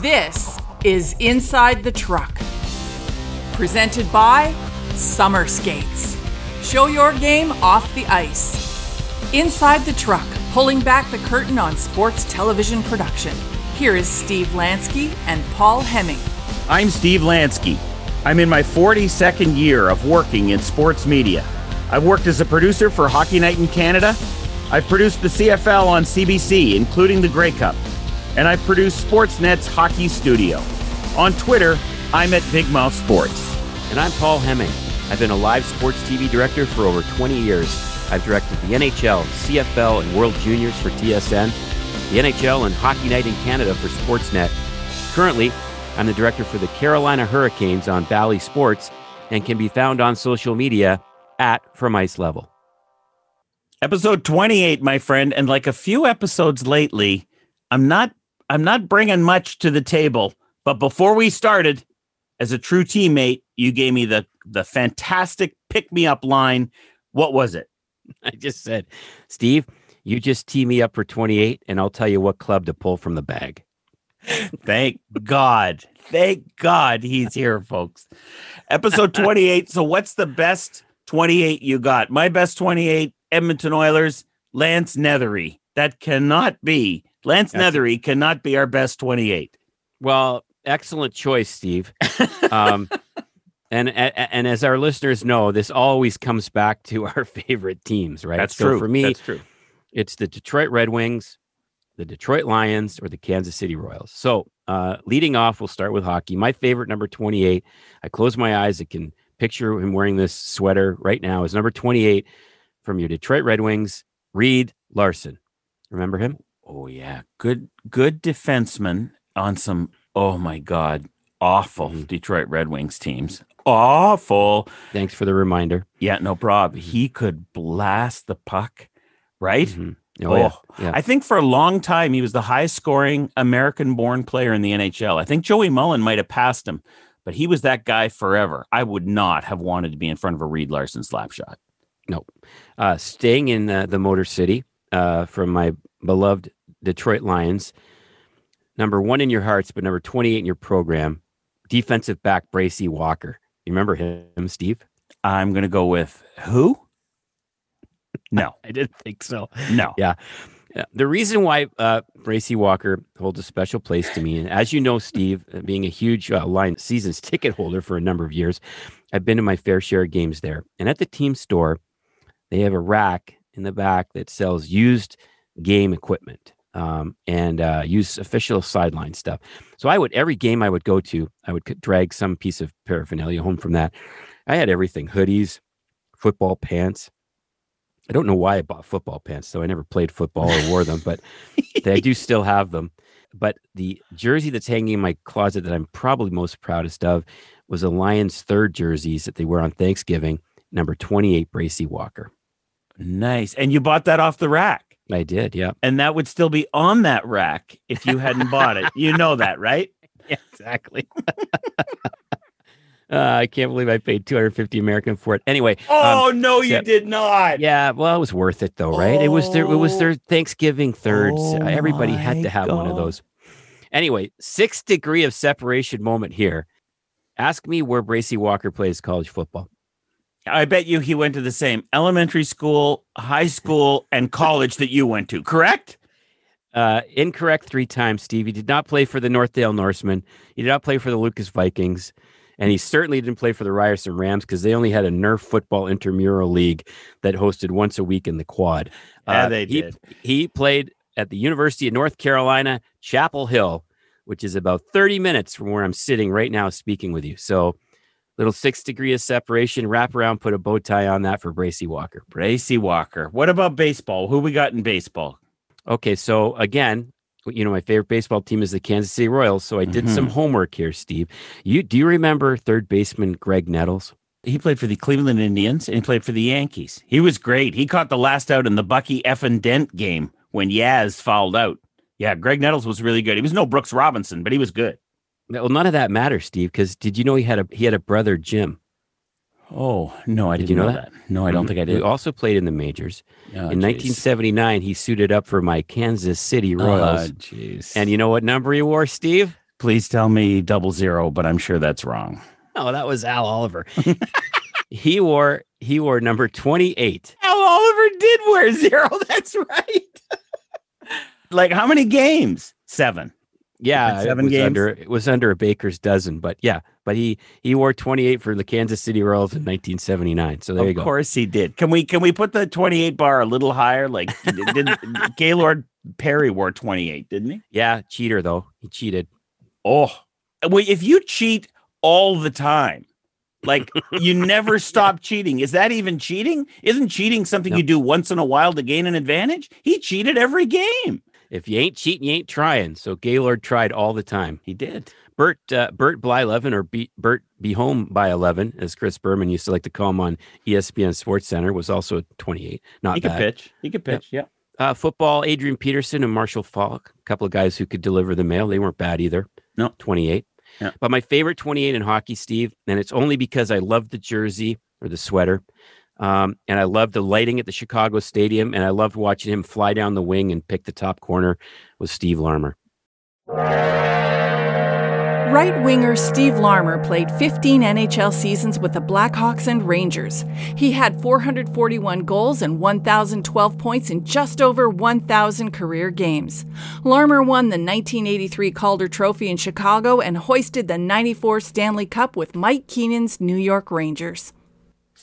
This is Inside the Truck. Presented by Summer Skates. Show your game off the ice. Inside the Truck, pulling back the curtain on sports television production. Here is Steve Lansky and Paul Hemming. I'm Steve Lansky. I'm in my 42nd year of working in sports media. I've worked as a producer for Hockey Night in Canada. I've produced the CFL on CBC, including the Grey Cup. And I produce Sportsnet's Hockey Studio. On Twitter, I'm at Big Mouth Sports. And I'm Paul Hemming. I've been a live sports TV director for over 20 years. I've directed the NHL, CFL, and World Juniors for TSN, the NHL and Hockey Night in Canada for Sportsnet. Currently, I'm the director for the Carolina Hurricanes on Bally Sports and can be found on social media at From Ice Level. Episode 28, my friend, and like a few episodes lately, I'm not I'm not bringing much to the table, but before we started, as a true teammate, you gave me the the fantastic pick me up line. What was it? I just said, Steve, you just tee me up for 28 and I'll tell you what club to pull from the bag. Thank God. Thank God he's here, folks. Episode 28. So, what's the best 28 you got? My best 28, Edmonton Oilers, Lance Nethery. That cannot be. Lance That's Nethery cannot be our best 28. Well, excellent choice, Steve. Um, and, and as our listeners know, this always comes back to our favorite teams, right? That's so true. For me, That's true. It's the Detroit Red Wings, the Detroit Lions, or the Kansas City Royals. So, uh, leading off, we'll start with hockey. My favorite number 28. I close my eyes. I can picture him wearing this sweater right now. Is number 28 from your Detroit Red Wings, Reed Larson. Remember him? Oh yeah, good good defenseman on some. Oh my God, awful mm-hmm. Detroit Red Wings teams. Awful. Thanks for the reminder. Yeah, no problem. Mm-hmm. He could blast the puck, right? Mm-hmm. Oh, oh yeah. yeah. I think for a long time he was the highest scoring American born player in the NHL. I think Joey Mullen might have passed him, but he was that guy forever. I would not have wanted to be in front of a Reed Larson slap shot. No. Uh, staying in uh, the Motor City uh, from my beloved Detroit Lions, number one in your hearts, but number 28 in your program, defensive back Bracey Walker. You remember him, Steve? I'm going to go with who? No, I didn't think so. No. Yeah. The reason why uh, Bracey Walker holds a special place to me, and as you know, Steve, uh, being a huge uh, line seasons ticket holder for a number of years, I've been to my fair share of games there. And at the team store, they have a rack in the back that sells used game equipment um, and uh, use official sideline stuff. So I would every game I would go to, I would drag some piece of paraphernalia home from that. I had everything: hoodies, football pants. I don't know why I bought football pants, so I never played football or wore them, but I do still have them. But the jersey that's hanging in my closet that I'm probably most proudest of was a Lions third jerseys that they wear on Thanksgiving, number 28, Bracey Walker. Nice. And you bought that off the rack. I did, yeah. And that would still be on that rack if you hadn't bought it. You know that, right? Yeah, exactly. Uh, I can't believe I paid 250 American for it. Anyway. Oh um, no, you did not. Yeah, well, it was worth it though, right? Oh, it was their it was their Thanksgiving thirds. Oh, Everybody had to have God. one of those. Anyway, six degree of separation moment here. Ask me where Bracey Walker plays college football. I bet you he went to the same elementary school, high school, and college that you went to, correct? Uh, incorrect three times, Steve. He did not play for the Northdale Norsemen. He did not play for the Lucas Vikings. And he certainly didn't play for the Ryerson Rams because they only had a Nerf football intramural league that hosted once a week in the quad. Yeah, uh, they he, did. He played at the University of North Carolina, Chapel Hill, which is about 30 minutes from where I'm sitting right now speaking with you. So little six degree of separation, wrap around, put a bow tie on that for Bracey Walker. Bracey Walker. What about baseball? Who we got in baseball? Okay, so again, you know my favorite baseball team is the Kansas City Royals, so I did mm-hmm. some homework here, Steve. You do you remember third baseman Graig Nettles? He played for the Cleveland Indians and he played for the Yankees. He was great. He caught the last out in the Bucky Effin Dent game when Yaz fouled out. Yeah, Graig Nettles was really good. He was no Brooks Robinson, but he was good. Well, none of that matters, Steve, because did you know he had a he had a brother, Jim? Oh no, I did didn't you know, know that? that? No, I don't mm-hmm. think I did. He also played in the majors. Oh, in geez. 1979, he suited up for my Kansas City Royals. Oh, and you know what number he wore, Steve? Please tell me double zero, but I'm sure that's wrong. Oh, that was Al Oliver. he wore he wore number 28. Al Oliver did wear zero. That's right. like how many games? Seven. Yeah, seven it was games? under it was under a baker's dozen, but yeah, but he he wore 28 for the Kansas City Royals in 1979. So there you go. of course he did. Can we can we put the 28 bar a little higher? Like did Gaylord Perry wore 28, didn't he? Yeah, cheater though. He cheated. Oh, wait, if you cheat all the time, like you never stop cheating, is that even cheating? Isn't cheating something No. you do once in a while to gain an advantage? He cheated every game. If you ain't cheating, you ain't trying. So Gaylord tried all the time. He did. Bert uh, Bert Bly 11 or Be- Bert Be Home by 11, as Chris Berman used to like to call him on ESPN Sports Center, was also 28. Not He could bad. pitch. He could pitch. Yeah. Uh, football, Adrian Peterson and Marshall Faulk, a couple of guys who could deliver the mail. They weren't bad either. No. 28. Yeah. But my favorite 28 in hockey, Steve, and it's only because I love the jersey or the sweater. Um, and I loved the lighting at the Chicago Stadium, and I loved watching him fly down the wing and pick the top corner with Steve Larmer. Right winger Steve Larmer played 15 NHL seasons with the Blackhawks and Rangers. He had 441 goals and 1,012 points in just over 1,000 career games. Larmer won the 1983 Calder Trophy in Chicago and hoisted the 94 Stanley Cup with Mike Keenan's New York Rangers.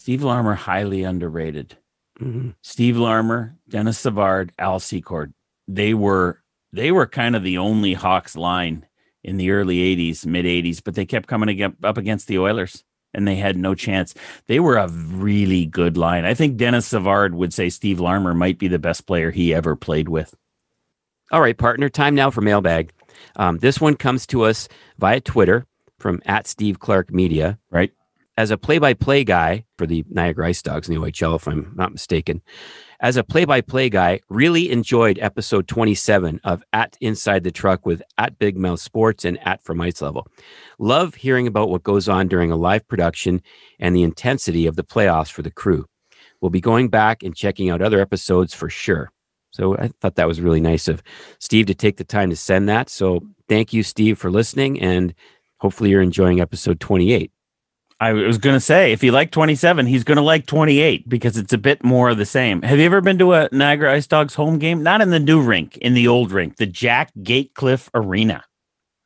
Steve Larmer, highly underrated. Mhm. Steve Larmer, Denis Savard, Al Secord. They were they were kind of the only Hawks line in the early 80s, mid 80s, but they kept coming up against the Oilers and they had no chance. They were a really good line. I think Denis Savard would say Steve Larmer might be the best player he ever played with. All right, partner, time now for mailbag. Um, this one comes to us via Twitter from at Steve Clark Media. Right. As a play-by-play guy for the Niagara Ice Dogs in the OHL, if I'm not mistaken, as a play-by-play guy, really enjoyed episode 27 of At Inside the Truck with at Big Mouth Sports and at From Ice Level. Love hearing about what goes on during a live production and the intensity of the playoffs for the crew. We'll be going back and checking out other episodes for sure. So I thought that was really nice of Steve to take the time to send that. So thank you, Steve, for listening, and hopefully you're enjoying episode 28. I was going to say, if he liked 27, he's going to like 28 because it's a bit more of the same. Have you ever been to a Niagara Ice Dogs home game? Not in the new rink, in the old rink, the Jack Gatecliff Arena.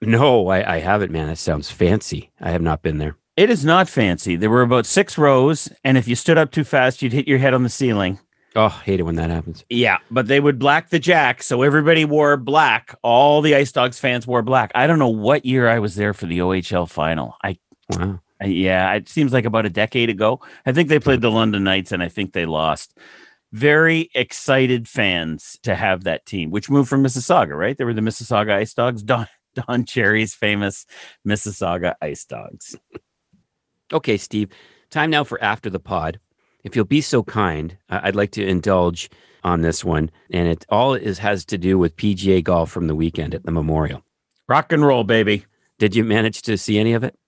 No, I, I haven't, man. That sounds fancy. I have not been there. It is not fancy. There were about six rows, and if you stood up too fast, you'd hit your head on the ceiling. Oh, hate it when that happens. Yeah, but they would black the jack, so everybody wore black. All the Ice Dogs fans wore black. I don't know what year I was there for the OHL final. I, Wow. Yeah, it seems like about a decade ago. I think they played the mm-hmm. London Knights, and I think they lost. Very excited fans to have that team, which moved from Mississauga, right? They were the Mississauga Ice Dogs. Don Don Cherry's famous Mississauga Ice Dogs. Okay, Steve. Time now for After the Pod. If you'll be so kind, I'd like to indulge on this one. And it all is has to do with PGA golf from the weekend at the Memorial. Rock and roll, baby. Did you manage to see any of it?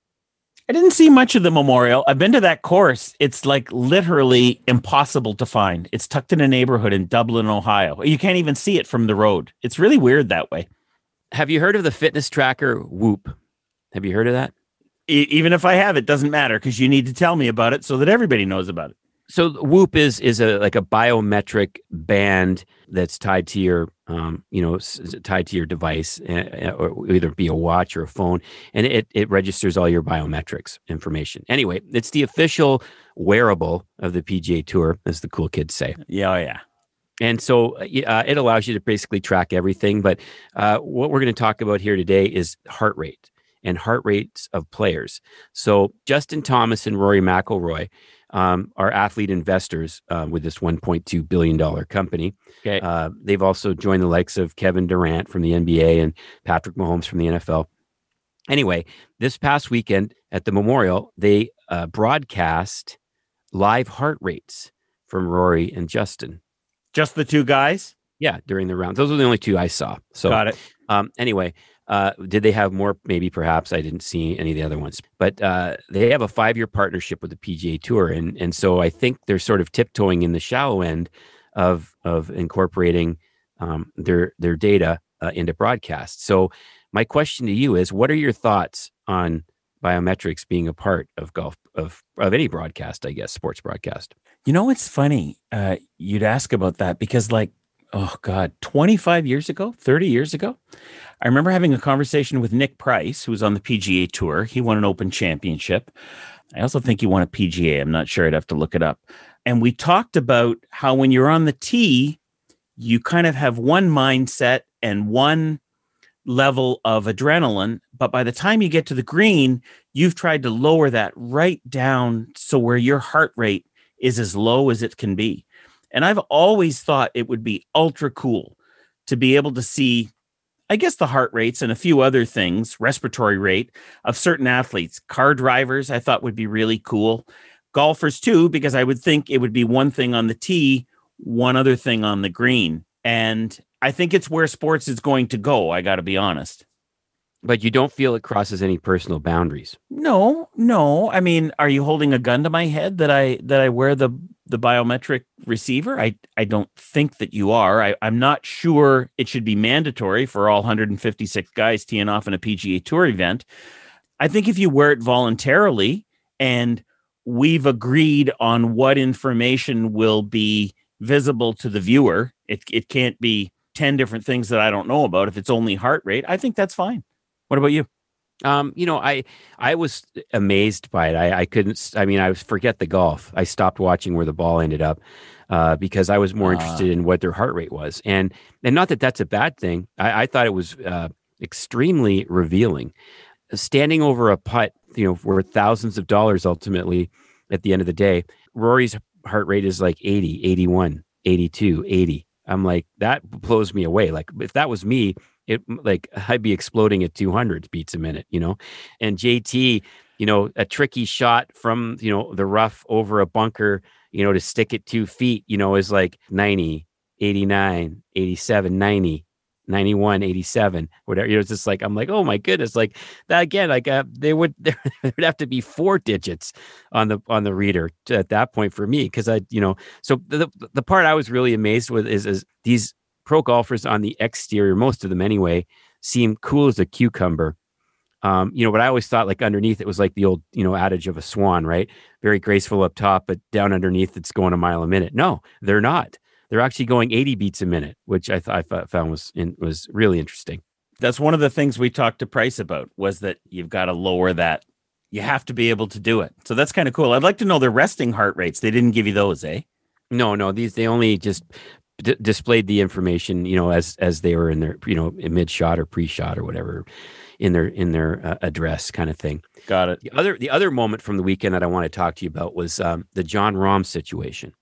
I didn't see much of the memorial. I've been to that course. It's like literally impossible to find. It's tucked in a neighborhood in Dublin, Ohio. You can't even see it from the road. It's really weird that way. Have you heard of the fitness tracker Whoop? Have you heard of that? E- even if I have, it doesn't matter because you need to tell me about it so that everybody knows about it. So Whoop is is a like a biometric band that's tied to your um, you know tied to your device, uh, or either be a watch or a phone, and it it registers all your biometrics information. Anyway, it's the official wearable of the PGA Tour, as the cool kids say. Yeah, oh, yeah. And so uh, uh, it allows you to basically track everything. But uh, what we're going to talk about here today is heart rate and heart rates of players. So Justin Thomas and Rory McIlroy um, are athlete investors uh, with this 1.2 billion dollar company. Okay. Uh, they've also joined the likes of Kevin Durant from the NBA and Patrick Mahomes from the NFL. Anyway, this past weekend at the Memorial, they uh, broadcast live heart rates from Rory and Justin. Just the two guys? Yeah, during the rounds. Those were the only two I saw. So, Got it. um, anyway, uh, did they have more? Maybe, perhaps. I didn't see any of the other ones, but uh, they have a five-year partnership with the PGA Tour, and and so I think they're sort of tiptoeing in the shallow end of of incorporating um, their their data uh, into broadcast. So my question to you is what are your thoughts on biometrics being a part of golf of of any broadcast i guess sports broadcast you know it's funny uh, you'd ask about that because like oh god. 25 years ago? 30 years ago? I remember having a conversation with nick price who was on the pga tour. He won an open championship. I also think he won a pga i'm not sure. I'd have to look it up. And we talked about how when you're on the tee you kind of have one mindset and one level of adrenaline. But by the time you get to the green, you've tried to lower that right down so where your heart rate is as low as it can be. And I've always thought it would be ultra cool to be able to see, I guess, the heart rates and a few other things, respiratory rate of certain athletes. Car drivers, I thought would be really cool. Golfers, too, because I would think it would be one thing on the tee, one other thing on the green. And I think it's where sports is going to go. I got to be honest. But you don't feel it crosses any personal boundaries. No, no. I mean, are you holding a gun to my head that I that I wear the the biometric receiver? I I don't think that you are. I, I'm not sure it should be mandatory for all 156 guys teeing off in a PGA Tour event. I think if you wear it voluntarily and we've agreed on what information will be visible to the viewer, it it can't be 10 different things that I don't know about. If it's only heart rate, I think that's fine. What about you? Um, you know, I I was amazed by it. I, I couldn't. I mean, I was forget the golf. I stopped watching where the ball ended up uh, because I was more uh, interested in what their heart rate was, and and not that that's a bad thing. I, I thought it was uh, extremely revealing. Standing over a putt, you know, worth thousands of dollars ultimately at the end of the day. Rory's heart rate is like 80, 81, 82, 80. I'm like, that blows me away. Like, if that was me, it like I'd be exploding at 200 beats a minute, you know. And JT, you know, a tricky shot from you know the rough over a bunker, you know, to stick it two feet, you know, is like 90, 89, 87, 90. 91 87 whatever you know it's just like i'm like oh my goodness like that again like uh, they would there would have to be four digits on the on the reader to, at that point for me because i you know so the the part i was really amazed with is is these pro golfers on the exterior most of them anyway seem cool as a cucumber um, you know, but I always thought like underneath it was like the old, you know, adage of a swan, right? Very graceful up top, but down underneath it's going a mile a minute. No, they're not they're actually going 80 beats a minute, which I, th- I found was in, was really interesting. That's one of the things we talked to Price about was that you've got to lower that. You have to be able to do it. So that's kind of cool. I'd like to know their resting heart rates. They didn't give you those, eh? No, no. These they only just d- displayed the information, you know, as as they were in their, you know, mid shot or pre shot or whatever in their in their uh, address kind of thing. Got it. The other the other moment from the weekend that I want to talk to you about was um, the Jon Rahm situation.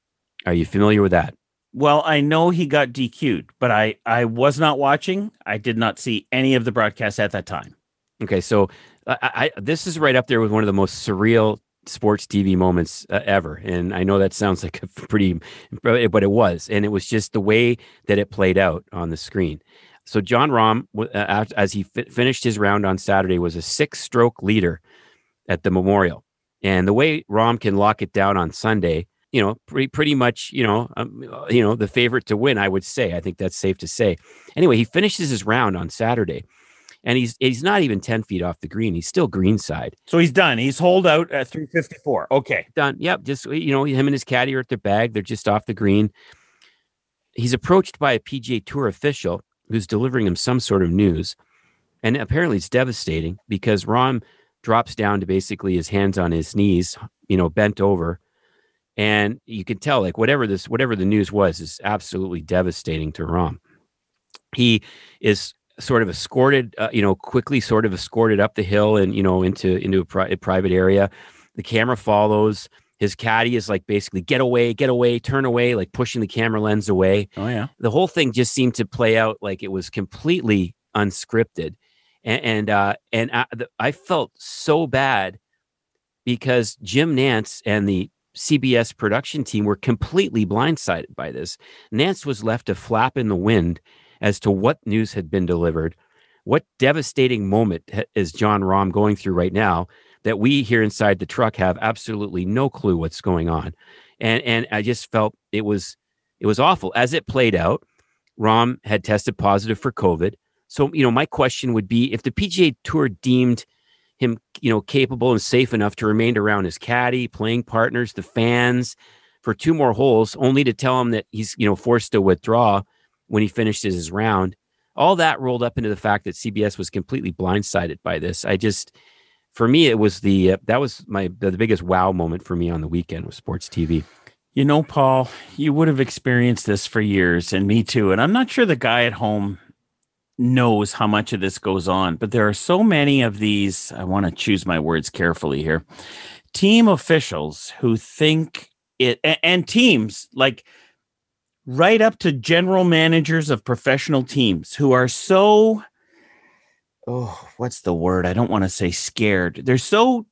Are you familiar with that? Well, I know he got DQ'd, but I I was not watching. I did not see any of the broadcasts at that time. Okay, so I, I this is right up there with one of the most surreal sports TV moments uh, ever, and I know that sounds like a pretty, but it was, and it was just the way that it played out on the screen. So Jon Rahm, uh, as he fi- finished his round on Saturday, was a six-stroke leader at the Memorial, and the way Rahm can lock it down on Sunday you know, pretty pretty much, you know, um, you know, the favorite to win. I would say. I think that's safe to say. Anyway, he finishes his round on Saturday, and he's he's not even ten feet off the green. He's still greenside. So he's done. He's holed out at three fifty four. Okay, done. Yep. Just you know, him and his caddy are at their bag. They're just off the green. He's approached by a PGA Tour official who's delivering him some sort of news, and apparently it's devastating because Rahm drops down to basically his hands on his knees, you know, bent over and you can tell like whatever this whatever the news was is absolutely devastating to Rahm. He is sort of escorted, uh, you know, quickly sort of escorted up the hill and you know into into a, pri- a private area. The camera follows. His caddy is like basically get away, get away, turn away, like pushing the camera lens away. Oh yeah. The whole thing just seemed to play out like it was completely unscripted, and and uh, and I, the, I felt so bad because Jim Nantz and the CBS production team were completely blindsided by this. Nantz was left to flap in the wind as to what news had been delivered. What devastating moment is Jon Rahm going through right now that we here inside the truck have absolutely no clue what's going on? And and I just felt it was it was awful as it played out. Rahm had tested positive for COVID. So, you know, my question would be if the PGA Tour deemed him, you know, capable and safe enough to remain around his caddy, playing partners, the fans for two more holes, only to tell him that he's, you know, forced to withdraw when he finished his round. All that rolled up into the fact that CBS was completely blindsided by this. I just, for me, it was the uh, that was my the biggest wow moment for me on the weekend with sports TV. You know, Paul, you would have experienced this for years, and me too. And I'm not sure the guy at home knows how much of this goes on, but there are so many of these. I want to choose my words carefully here. Team officials who think it, and teams like right up to general managers of professional teams who are so, oh, what's the word? I don't want to say scared. They're so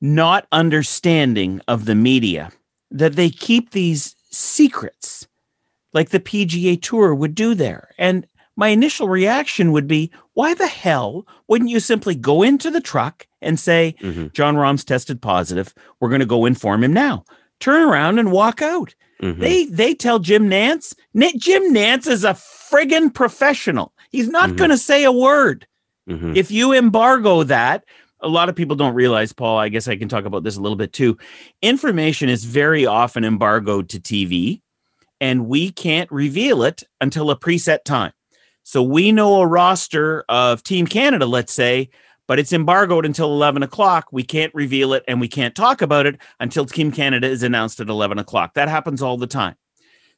not understanding of the media that they keep these secrets like the PGA Tour would do there. And my initial reaction would be, why the hell wouldn't you simply go into the truck and say, mm-hmm. Jon Rahm's tested positive. We're going to go inform him now. Turn around and walk out. Mm-hmm. They they tell Jim Nantz. Jim Nantz is a friggin' professional. He's not mm-hmm. going to say a word. Mm-hmm. If you embargo that, a lot of people don't realize, Paul, I guess I can talk about this a little bit too. Information is very often embargoed to TV, and we can't reveal it until a preset time. So we know a roster of Team Canada, let's say, but it's embargoed until 11 o'clock. We can't reveal it and we can't talk about it until Team Canada is announced at 11 o'clock. That happens all the time.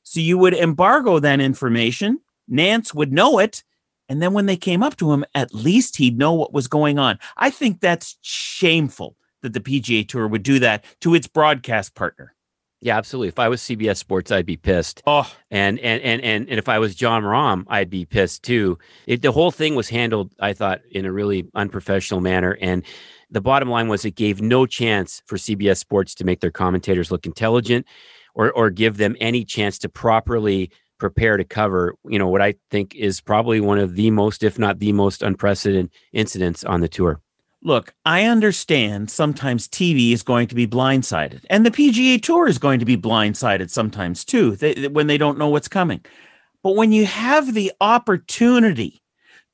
So you would embargo that information. Nantz would know it and then when they came up to him, at least he'd know what was going on. I think that's shameful that the PGA Tour would do that to its broadcast partner. Yeah, absolutely. If I was CBS Sports, I'd be pissed. Oh, and and and and, and if I was Jon Rahm, I'd be pissed too. It, the whole thing was handled, I thought, in a really unprofessional manner. And the bottom line was, it gave no chance for CBS Sports to make their commentators look intelligent, or or give them any chance to properly prepare to cover, you know, what I think is probably one of the most, if not the most unprecedented incidents on the tour. Look, I understand sometimes TV is going to be blindsided, and the PGA Tour is going to be blindsided sometimes too they, when they don't know what's coming. But when you have the opportunity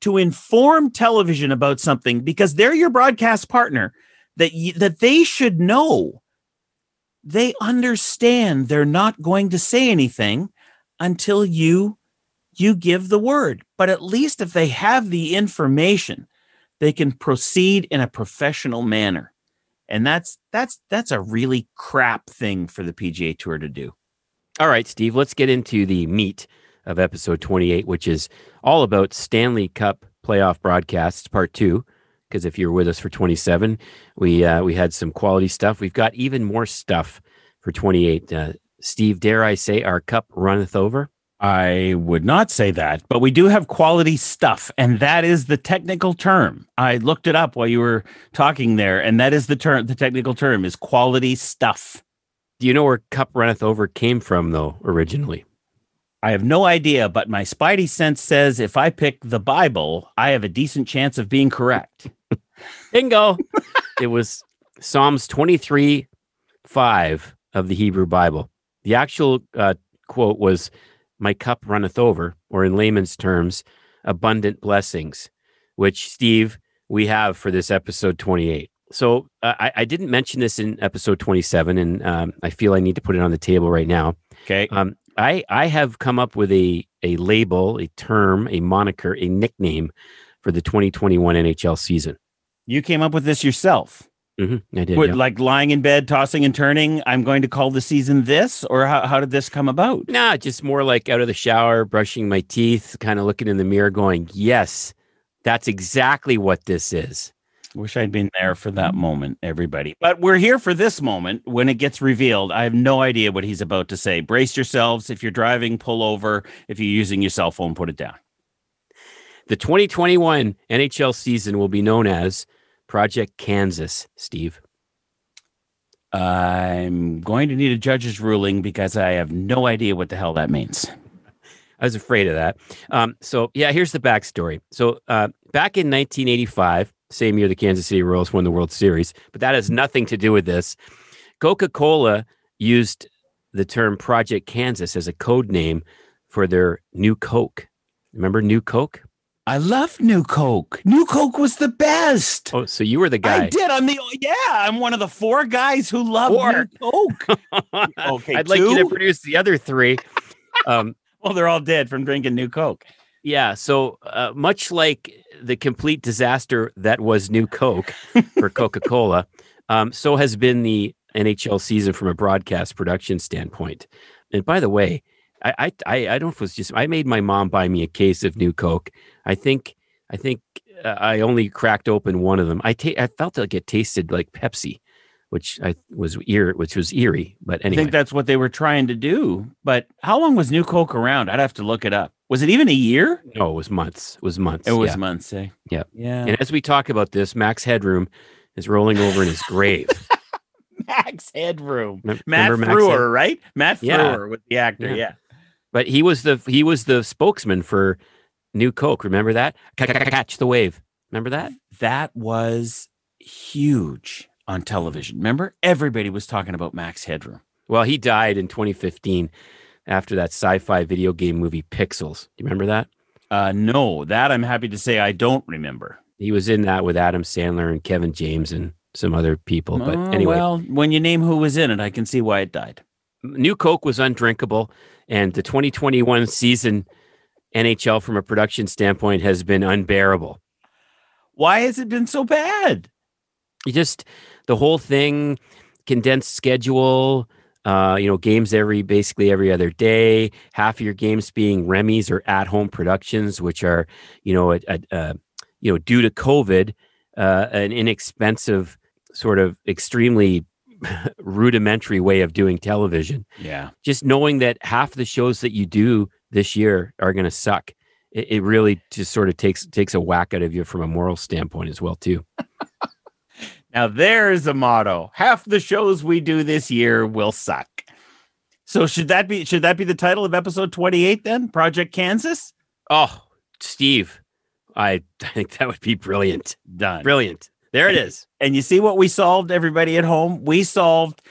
to inform television about something because they're your broadcast partner, that that they should know, they understand they're not going to say anything until you you give the word. But at least if they have the information, they can proceed in a professional manner. And that's that's that's a really crap thing for the PGA Tour to do. All right, Steve, let's get into the meat of episode 28, which is all about Stanley Cup playoff broadcasts, part two. Because if you're with us for 27, we uh, we had some quality stuff. We've got even more stuff for 28. Uh, Steve, dare I say, our cup runneth over? I would not say that, but we do have quality stuff, and that is the technical term. I looked it up while you were talking there, and that is the term. The technical term is quality stuff. Do you know where "cup runneth over" came from, though? Originally, I have no idea, but my spidey sense says if I pick the Bible, I have a decent chance of being correct. Bingo! it was Psalms twenty-three, five of the Hebrew Bible. The actual uh, quote was, My cup runneth over, or in layman's terms, abundant blessings, which, Steve, we have for this episode 28. So uh, I, I, didn't mention this in episode 27, and um, I feel I need to put it on the table right now. Okay. Um, I, I have come up with a, a label, a term, a moniker, a nickname for the 2021 NHL season. You came up with this yourself. Mm-hmm, I did. yeah. Like lying in bed, tossing and turning. I'm going to call the season this, or how, how did this come about? Nah, just more like out of the shower, brushing my teeth, kind of looking in the mirror, going, yes, that's exactly what this is. Wish I'd been there for that moment, everybody. But we're here for this moment when it gets revealed. I have no idea what he's about to say. Brace yourselves. If you're driving, pull over. If you're using your cell phone, put it down. The 2021 NHL season will be known as Project Kansas, Steve? I'm going to need a judge's ruling because I have no idea what the hell that means. I was afraid of that. Um, so, yeah, here's the backstory. So, uh, back in 1985, same year the Kansas City Royals won the World Series, but that has nothing to do with this. Coca Cola used the term Project Kansas as a code name for their new Coke. Remember New Coke? I love New Coke. New Coke was the best. Oh, so you were the guy. I did. I'm the yeah. I'm one of the four guys who love New Coke. okay, I'd two? like you to produce the other three. Um, well, they're all dead from drinking New Coke. Yeah. So uh, much like the complete disaster that was New Coke for Coca Cola, um, so has been the NHL season from a broadcast production standpoint. And by the way, I I I don't know if it was just I made my mom buy me a case of New Coke. I think I think uh, I only cracked open one of them. I ta- I felt like it tasted like Pepsi, which I was ear which was eerie. But anyway, I think that's what they were trying to do. But how long was New Coke around? I'd have to look it up. Was it even a year? No, it was months. It was months. It was yeah. months. Eh? Yeah, yeah. And as we talk about this, Max Headroom is rolling over in his grave. Max Headroom. Remember Matt Frewer, Head- right? Matt Frewer yeah. with the actor. Yeah. yeah. But he was the he was the spokesman for New Coke. Remember that? Catch the wave. Remember that? That was huge on television. Remember? Everybody was talking about Max Headroom. Well, he died in 2015 after that sci-fi video game movie Pixels. Do you remember that? Uh, no, that I'm happy to say I don't remember. He was in that with Adam Sandler and Kevin James and some other people. But oh, anyway, well, when you name who was in it, I can see why it died. New Coke was undrinkable, and the 2021 season NHL from a production standpoint has been unbearable. Why has it been so bad? You just the whole thing, condensed schedule. Uh, you know, games every basically every other day. Half of your games being REMIs or at home productions, which are you know a, a, a you know due to COVID, uh, an inexpensive sort of extremely rudimentary way of doing television. Yeah. Just knowing that half the shows that you do this year are going to suck. It, it, really just sort of takes takes a whack out of you from a moral standpoint as well too. now there's a motto. Half the shows we do this year will suck. So should that be should that be the title of episode 28 then? Project Kansas? Oh, Steve. I, I think that would be brilliant. Done. Brilliant. There it is. And you see what we solved, everybody at home? We solved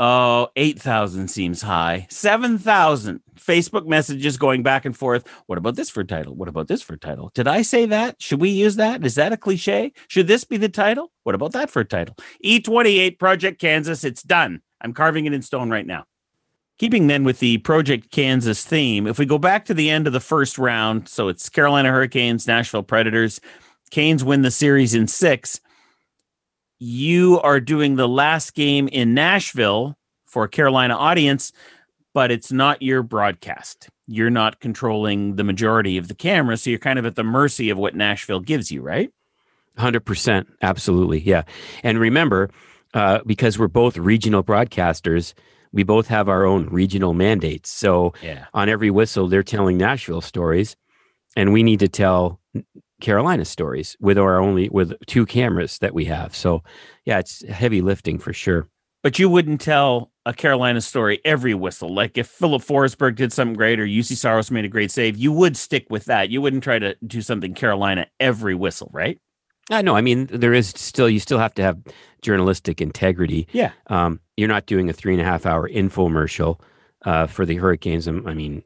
uh 8,000 seems high. 7,000 Facebook messages going back and forth. What about this for title? What about this for title? Did I say that? Should we use that? Is that a cliche? Should this be the title? What about that for a title? E28 Project Kansas. It's done. I'm carving it in stone right now. Keeping then with the Project Kansas theme, if we go back to the end of the first round, so it's Carolina Hurricanes, Nashville Predators. Canes win the series in six you are doing the last game in Nashville for a Carolina audience, but it's not your broadcast. You're not controlling the majority of the camera, so you're kind of at the mercy of what Nashville gives you, right? 100%. Absolutely. Yeah. And remember, uh, because we're both regional broadcasters, we both have our own regional mandates. So yeah. on every whistle, they're telling Nashville stories, and we need to tell Carolina stories with our only with two cameras that we have. So yeah, it's heavy lifting for sure. But you wouldn't tell a Carolina story every whistle. Like if Filip Forsberg did something great or Juuse Saros made a great save, you would stick with that. You wouldn't try to do something Carolina every whistle, right? I know. I mean, there is still you still have to have journalistic integrity. Yeah. Um, you're not doing a three and a half hour infomercial uh, for the Hurricanes. Um, I mean,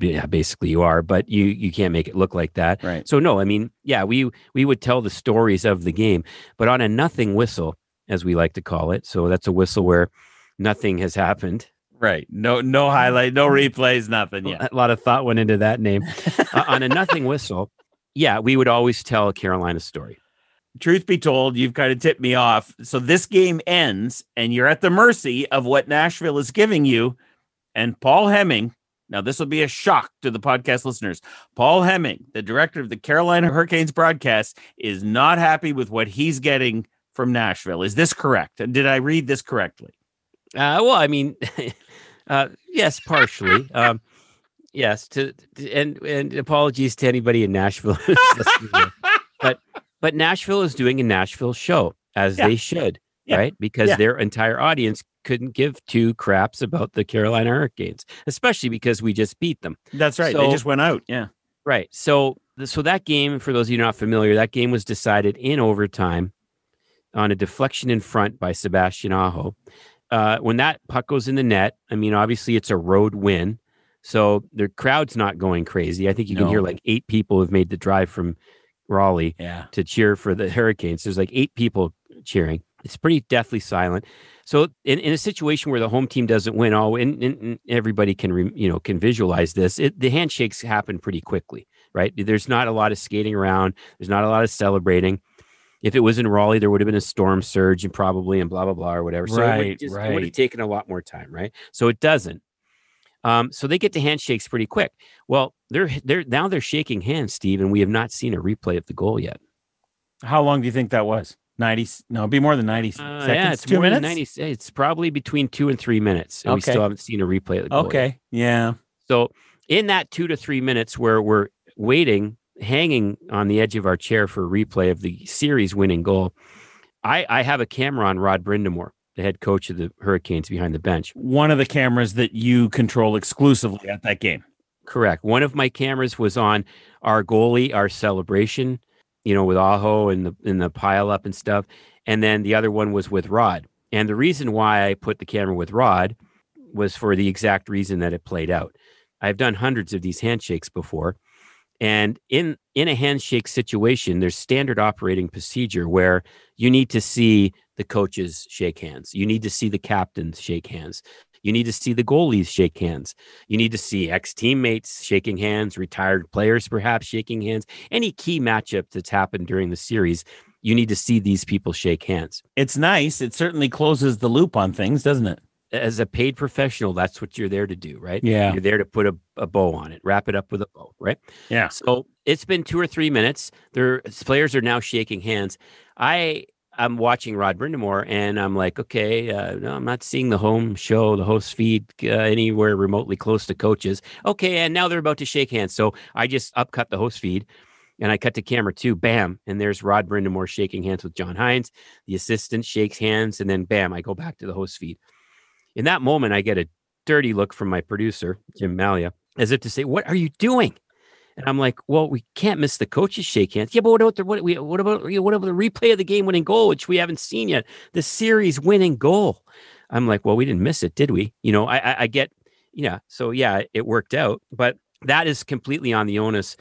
yeah, basically you are, but you you can't make it look like that. Right. So no, I mean, yeah, we we would tell the stories of the game, but on a nothing whistle, as we like to call it. So that's a whistle where nothing has happened. Right. No no highlight, no replays, nothing. Yeah. A lot of thought went into that name. uh, on a nothing whistle, yeah, we would always tell a Carolina story truth be told, you've kind of tipped me off. So this game ends, and you're at the mercy of what Nashville is giving you. And Paul Hemming, now this will be a shock to the podcast listeners. Paul Hemming, the director of the Carolina Hurricanes broadcast, is not happy with what he's getting from Nashville. Is this correct? Did I read this correctly? Uh, well, I mean, uh, yes, partially. um, yes, to, to, and and apologies to anybody in Nashville, but but Nashville is doing a Nashville show as yeah. they should, yeah. right? Because yeah. their entire audience couldn't give two craps about the Carolina Hurricanes, especially because we just beat them. That's right. So, they just went out. Yeah. Right. So so that game, for those of you not familiar, that game was decided in overtime on a deflection in front by Sebastian Aho. Uh, when that puck goes in the net, I mean, obviously it's a road win. So the crowd's not going crazy. I think you can hear like eight people have made the drive from Raleigh Yeah. to cheer for the Hurricanes. There's like eight people cheering. It's pretty deathly silent. So in, in a situation where the home team doesn't win, oh, and, and- and everybody can re, you know can visualize this. It, the handshakes happen pretty quickly, right? There's not a lot of skating around. There's not a lot of celebrating. If it was in Raleigh, there would have been a storm surge and probably and blah blah blah or whatever. So it Right, would, just, it would have taken a lot more time, right? So it doesn't. Um, so they get to handshakes pretty quick. Well, they're they're now they're shaking hands, Steve, and we have not seen a replay of the goal yet. How long do you think that was? 90 no, it'd be more than 90 Uh, seconds. yeah, it's two more than minutes. 90 It's probably between two and three minutes, and we still haven't seen a replay of the goal. yet. Okay. Yeah. So in that two to three minutes where we're waiting, hanging on the edge of our chair for a replay of the series winning goal, I, I have a camera on Rod Brind'Amour, the head coach of the Hurricanes behind the bench. One of the cameras that you control exclusively at that game. Correct. One of my cameras was on our goalie, our celebration, you know, with Aho and the in the pile up and stuff. And then the other one was with Rod. And the reason why I put the camera with Rod was for the exact reason that it played out. I've done hundreds of these handshakes before. And in in a handshake situation, there's standard operating procedure where you need to see the coaches shake hands. You need to see the captains shake hands. You need to see the goalies shake hands. You need to see ex teammates shaking hands, retired players perhaps shaking hands. Any key matchup that's happened during the series, you need to see these people shake hands. It's nice. It certainly closes the loop on things, doesn't it? As a paid professional, that's what you're there to do, right? Yeah. You're there to put a, a bow on it, wrap it up with a bow, right? Yeah. So it's been two or three minutes. Their players are now shaking hands. I I'm watching Rod Brind'Amour, and I'm like, okay, uh, no, I'm not seeing the home show, the host feed uh, anywhere remotely close to coaches. Okay, and now they're about to shake hands. So I just upcut the host feed, and I cut to camera two. Bam, and there's Rod Brindamore shaking hands with John Hynes. The assistant shakes hands, and then bam, I go back to the host feed. In that moment, I get a dirty look from my producer, Jim Malia, as if to say, "What are you doing?" And I'm like, well, we can't miss the coaches shake hands. Yeah, but what about the what, we, what about what about the replay of the game winning goal, which we haven't seen yet? The series winning goal. I'm like, well, we didn't miss it, did we? You know, I, I, I get, yeah. So yeah, it worked out, but that is completely on the onus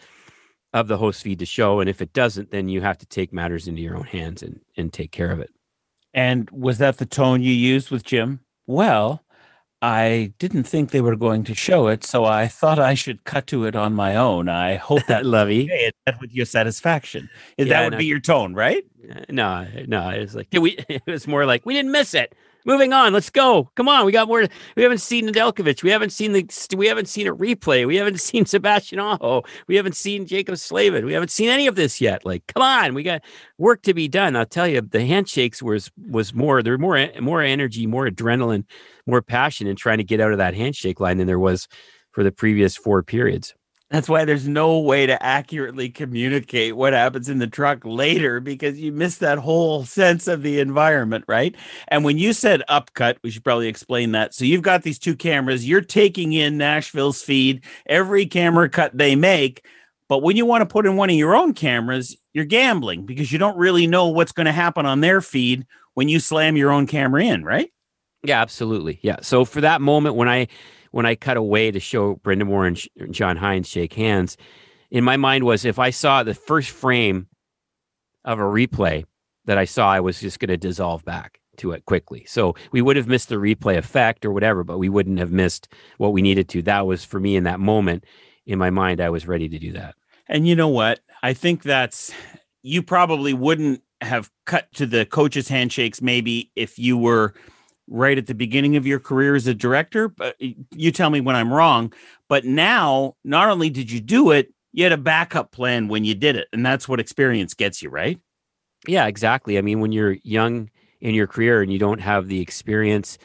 of the host feed to show. And if it doesn't, then you have to take matters into your own hands and and take care of it. And was that the tone you used with Jim? Well, I didn't think they were going to show it, so I thought I should cut to it on my own. I hope that Lovey. that with your satisfaction. Is Yeah, that would no. be your tone, right? Uh, No, no, it was like we. It was more like we didn't miss it. Moving on, let's go. Come on, we got more. We haven't seen Nedeljkovic. We haven't seen the. We haven't seen a replay. We haven't seen Sebastian Aho. We haven't seen Jaccob Slavin. We haven't seen any of this yet. Like, come on, we got work to be done. I'll tell you, the handshakes was was more. There were more more energy, more adrenaline, more passion in trying to get out of that handshake line than there was for the previous four periods. That's why there's no way to accurately communicate what happens in the truck later because you miss that whole sense of the environment, right? And when you said upcut, we should probably explain that. So you've got these two cameras, you're taking in Nashville's feed, every camera cut they make. But when you want to put in one of your own cameras, you're gambling because you don't really know what's going to happen on their feed when you slam your own camera in, right? Yeah, absolutely. Yeah. So for that moment when I when I cut away to show Brind'Amour and John Hynes shake hands, in my mind was if I saw the first frame of a replay that I saw, I was just going to dissolve back to it quickly. So we would have missed the replay effect or whatever, but we wouldn't have missed what we needed to. That was for me in that moment. In my mind, I was ready to do that. And you know what? I think that's you probably wouldn't have cut to the coach's handshakes maybe if you were right at the beginning of your career as a director, but you tell me when I'm wrong. But now, not only did you do it, you had a backup plan when you did it. And that's what experience gets you, right? Yeah, exactly. I mean, when you're young in your career and you don't have the experience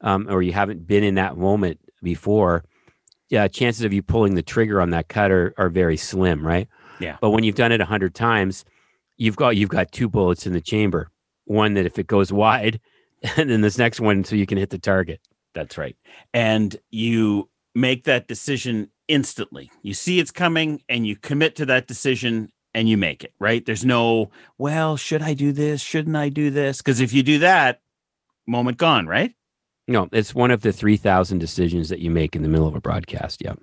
um, or you haven't been in that moment before, yeah, chances of you pulling the trigger on that cut are, are very slim, right? Yeah. But when you've done it a hundred times, you've got you've got two bullets in the chamber. One that if it goes wide, and then this next one so you can hit the target. That's right. And you make that decision instantly. You see it's coming and you commit to that decision and you make it, right? There's no, well, should I do this? Shouldn't I do this? Because if you do that, moment gone, right? No, it's one of the 3,000 decisions that you make in the middle of a broadcast. Yeah.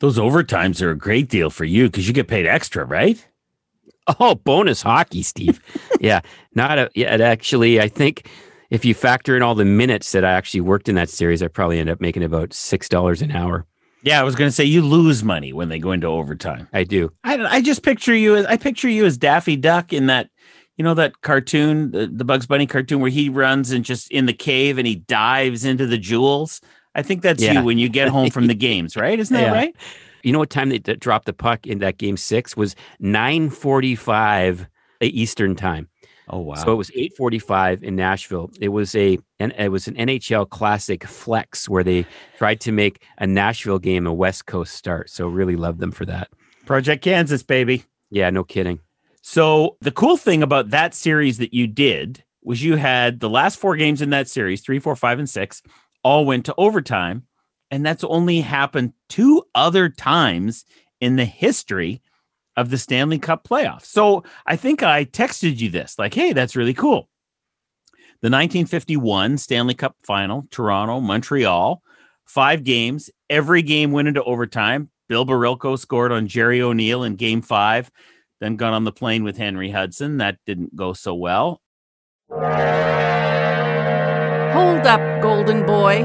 Those overtimes are a great deal for you because you get paid extra, right? Oh, bonus hockey, Steve. yeah. Not a, yeah, actually, I think if you factor in all the minutes that I actually worked in that series, I probably end up making about $6 an hour. Yeah, I was going to say you lose money when they go into overtime. I do. I, I just picture you as I picture you as Daffy Duck in that, you know, that cartoon, the, the Bugs Bunny cartoon where he runs and just in the cave and he dives into the jewels. I think that's yeah. you when you get home from the games, right? Isn't that yeah. right? You know what time they dropped the puck in that game six was nine forty five Eastern time. Oh wow! So it was eight forty five in Nashville. It was a and it was an NHL classic flex where they tried to make a Nashville game a West Coast start. So really love them for that. Project Kansas, baby. Yeah, no kidding. So the cool thing about that series that you did was you had the last four games in that series, three, four, five, and six, all went to overtime. And that's only happened two other times in the history of the Stanley Cup playoffs. So I think I texted you this like, hey, that's really cool. The 1951 Stanley Cup final, Toronto, Montreal, five games, every game went into overtime. Bill Barilko scored on Jerry O'Neill in game five, then got on the plane with Henry Hudson. That didn't go so well. Hold up, Golden Boy.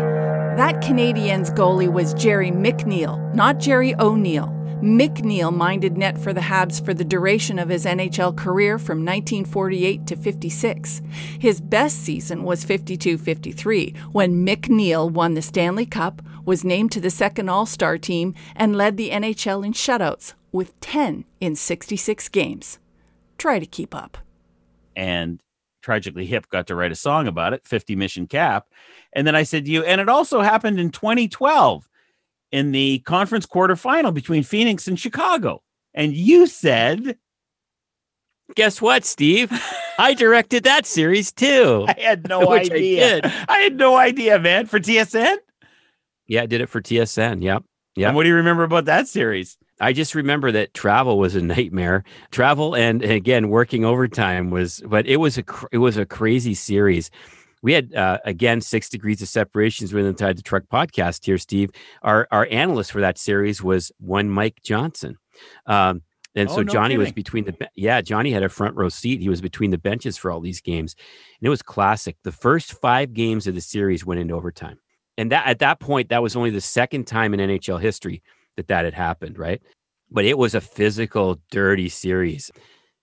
That Canadiens goalie was Jerry McNeil, not Jerry O'Neill. McNeil minded net for the Habs for the duration of his NHL career from 1948 to 56. His best season was 52 53, when McNeil won the Stanley Cup, was named to the second All Star team, and led the NHL in shutouts with 10 in 66 games. Try to keep up. And Tragically Hip got to write a song about it, 50 Mission Cap. And then I said to you, and it also happened in 2012 in the conference quarterfinal between Phoenix and Chicago. And you said, Guess what, Steve? I directed that series too. I had no idea. I, I, had no idea, man. For TSN? Yeah, I did it for TSN. Yep. Yeah. And what do you remember about that series? I just remember that travel was a nightmare. Travel and, and again working overtime was, but it was a it was a crazy series we had uh, again six degrees of separations within inside the truck podcast here steve our our analyst for that series was one mike johnson um, and oh, so no Johnny kidding. was between the yeah Johnny had a front row seat. He was between the benches for all these games, and it was classic. The first five games of the series went into overtime, and that at that point that was only the second time in NHL history that that had happened. Right, but it was a physical, dirty series.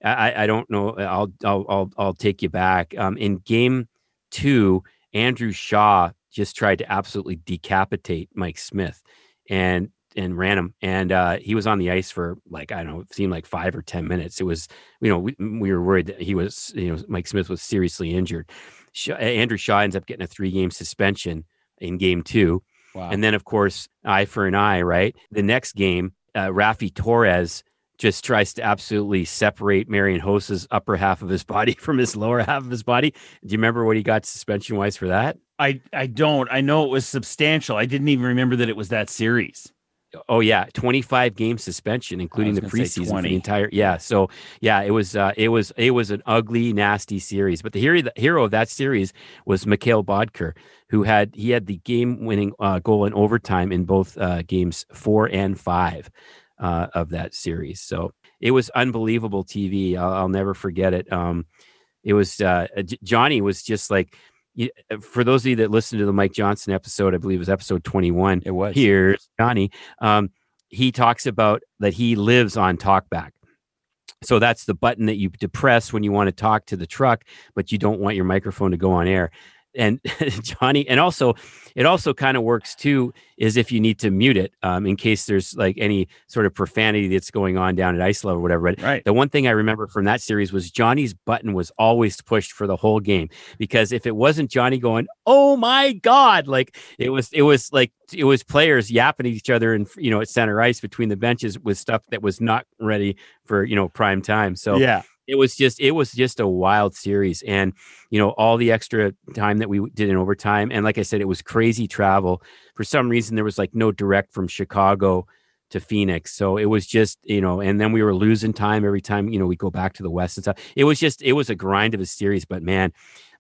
I, I don't know. I'll I'll I'll, I'll take you back. Um, in game Two, Andrew Shaw just tried to absolutely decapitate Mike Smith and and ran him. And uh, he was on the ice for like, I don't know, it seemed like five or 10 minutes. It was, you know, we, we were worried that he was, you know, Mike Smith was seriously injured. Shaw, Andrew Shaw ends up getting a three game suspension in game two. Wow. And then, of course, eye for an eye, right? The next game, uh, Raffi Torres just tries to absolutely separate Marian Hossa's upper half of his body from his lower half of his body. Do you remember what he got suspension wise for that? I I don't. I know it was substantial. I didn't even remember that it was that series. Oh yeah, 25 game suspension including the preseason for the entire yeah. So yeah, it was uh it was it was an ugly nasty series, but the hero the hero of that series was Mikkel Boedker who had he had the game winning uh, goal in overtime in both uh, games 4 and 5 uh, of that series. So it was unbelievable TV. I'll, I'll never forget it. Um, it was uh, Johnny was just like uh, for those of you that listened to the Mike Johnson episode, I believe it was episode 21. It was. Here's Johnny. Um, he talks about that he lives on talkback. So that's the button that you depress when you want to talk to the truck, but you don't want your microphone to go on air and Johnny, and also it also kind of works too is if you need to mute it um, in case there's like any sort of profanity that's going on down at ice level or whatever. But right. the one thing I remember from that series was Johnny's button was always pushed for the whole game because if it wasn't Johnny going, "Oh my god," like it was, it was like it was players yapping at each other and you know at center ice between the benches with stuff that was not ready for you know prime time. So yeah, it was just it was just a wild series and you know all the extra time that we did in overtime and like i said it was crazy travel. For some reason there was like no direct from chicago to phoenix so it was just you know and then we were losing time every time you know we go back to the west and stuff. It was just it was a grind of a series but man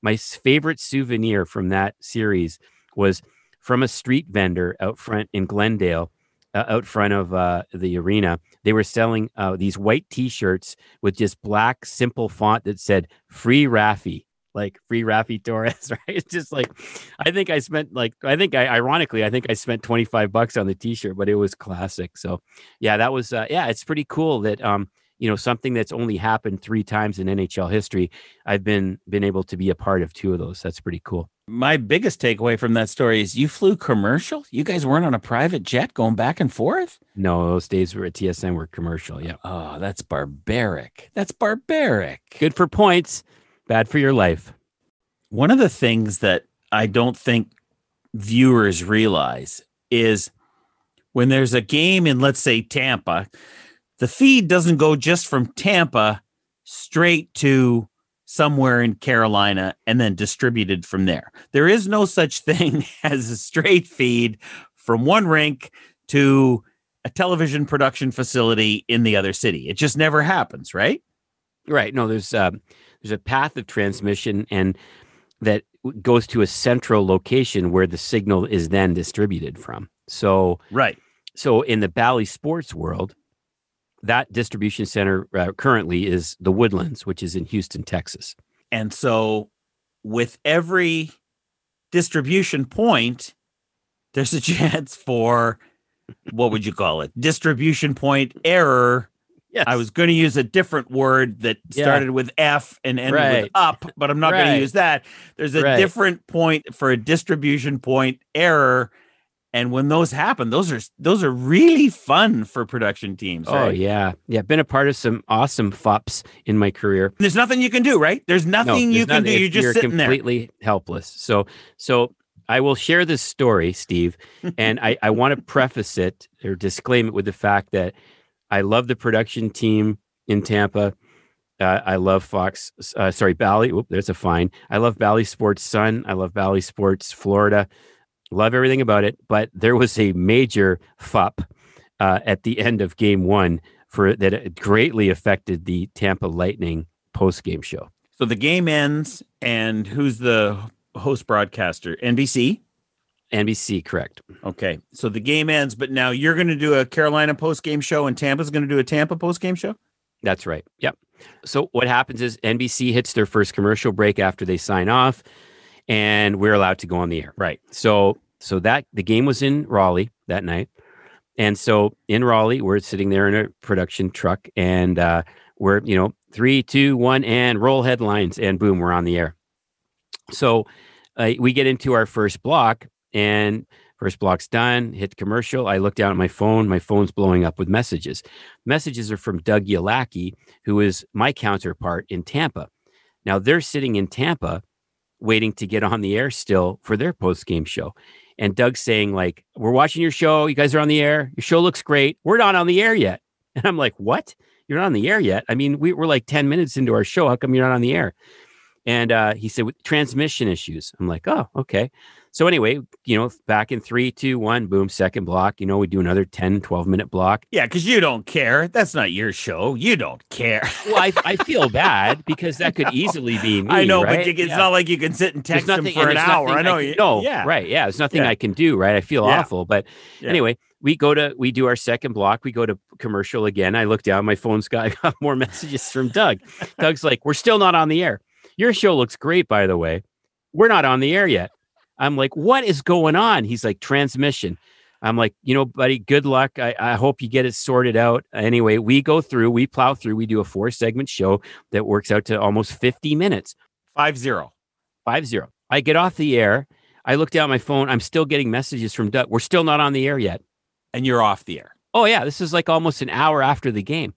my favorite souvenir from that series was from a street vendor out front in Glendale, uh, out front of uh, the arena. They were selling uh, these white T-shirts with just black simple font that said "Free Raffi." Like free Raffi Torres, right? It's just like, I think I spent like, I think I, ironically, I think I spent 25 bucks on the t-shirt, but it was classic. So yeah, that was, uh, yeah, it's pretty cool that, um, you know something that's only happened three times in NHL history. I've been been able to be a part of two of those. That's pretty cool. My biggest takeaway from that story is you flew commercial. You guys weren't on a private jet going back and forth. No, those days were at TSN were commercial. Yeah. Oh, that's barbaric. That's barbaric. Good for points, bad for your life. One of the things that I don't think viewers realize is when there's a game in, let's say, Tampa, the feed doesn't go just from Tampa straight to somewhere in Carolina and then distributed from there. There is no such thing as a straight feed from one rink to a television production facility in the other city. It just never happens, right? Right. No, there's um, there's a path of transmission and that goes to a central location where the signal is then distributed from. So right. So in the Bally Sports world, that distribution center uh, currently is the Woodlands, which is in Houston, Texas. And so, with every distribution point, there's a chance for what would you call it? Distribution point error. Yes. I was going to use a different word that started yeah. with F and ended right. with up, but I'm not right. going to use that. There's a right. different point for a distribution point error and when those happen those are those are really fun for production teams oh right? yeah yeah been a part of some awesome fops in my career there's nothing you can do right there's nothing no, you can do you're just you're sitting completely there. helpless so so i will share this story steve and i i want to preface it or disclaim it with the fact that i love the production team in tampa uh, I love Fox. Uh, sorry, Bally. Oop, there's a fine. I love Bally Sports Sun. I love Bally Sports Florida. Love everything about it, but there was a major fup uh, at the end of Game One for that greatly affected the Tampa Lightning post game show. So the game ends, and who's the host broadcaster? NBC. NBC, correct. Okay, so the game ends, but now you're going to do a Carolina post game show, and Tampa's going to do a Tampa post game show. That's right. Yep. So what happens is NBC hits their first commercial break after they sign off and we're allowed to go on the air. Right. So so that the game was in Raleigh that night. And so in Raleigh, we're sitting there in a production truck and uh, we're, you know, three, two, one, and roll headlines, and boom, we're on the air. So uh, we get into our first block, and first block's done, hit commercial. I look down at my phone, my phone's blowing up with messages. Messages are from Doug Yalacki, who is my counterpart in Tampa. Now they're sitting in Tampa waiting to get on the air still for their post game show. And Doug saying, like, we're watching your show. You guys are on the air. Your show looks great. We're not on the air yet. And I'm like, what? You're not on the air yet? I mean, we, we're like 10 minutes into our show. How come you're not on the air? And uh, he said, with transmission issues. I'm like, oh, okay. So anyway, you know, back in three, two, one, boom, second block. You know, we do another 10, 12 minute block. Yeah, because you don't care. That's not your show. You don't care. well, I, I feel bad because that could easily be me. I know, right? but you, it's yeah. not like you can sit and text them for an hour. I know. I can, no, yeah. right. Yeah. There's nothing yeah. I can do, right? I feel yeah. awful. But anyway, we go to we do our second block. We go to commercial again. I look down, my phone's got, got more messages from Doug. Doug's like, We're still not on the air. Your show looks great, by the way. We're not on the air yet. I'm like, what is going on? He's like, transmission. I'm like, you know, buddy, good luck. I, I hope you get it sorted out. Anyway, we go through, we plow through, we do a four segment show that works out to almost 50 minutes. Five zero. Five zero. I get off the air. I look down my phone. I'm still getting messages from Doug. We're still not on the air yet. And you're off the air. Oh, yeah. This is like almost an hour after the game.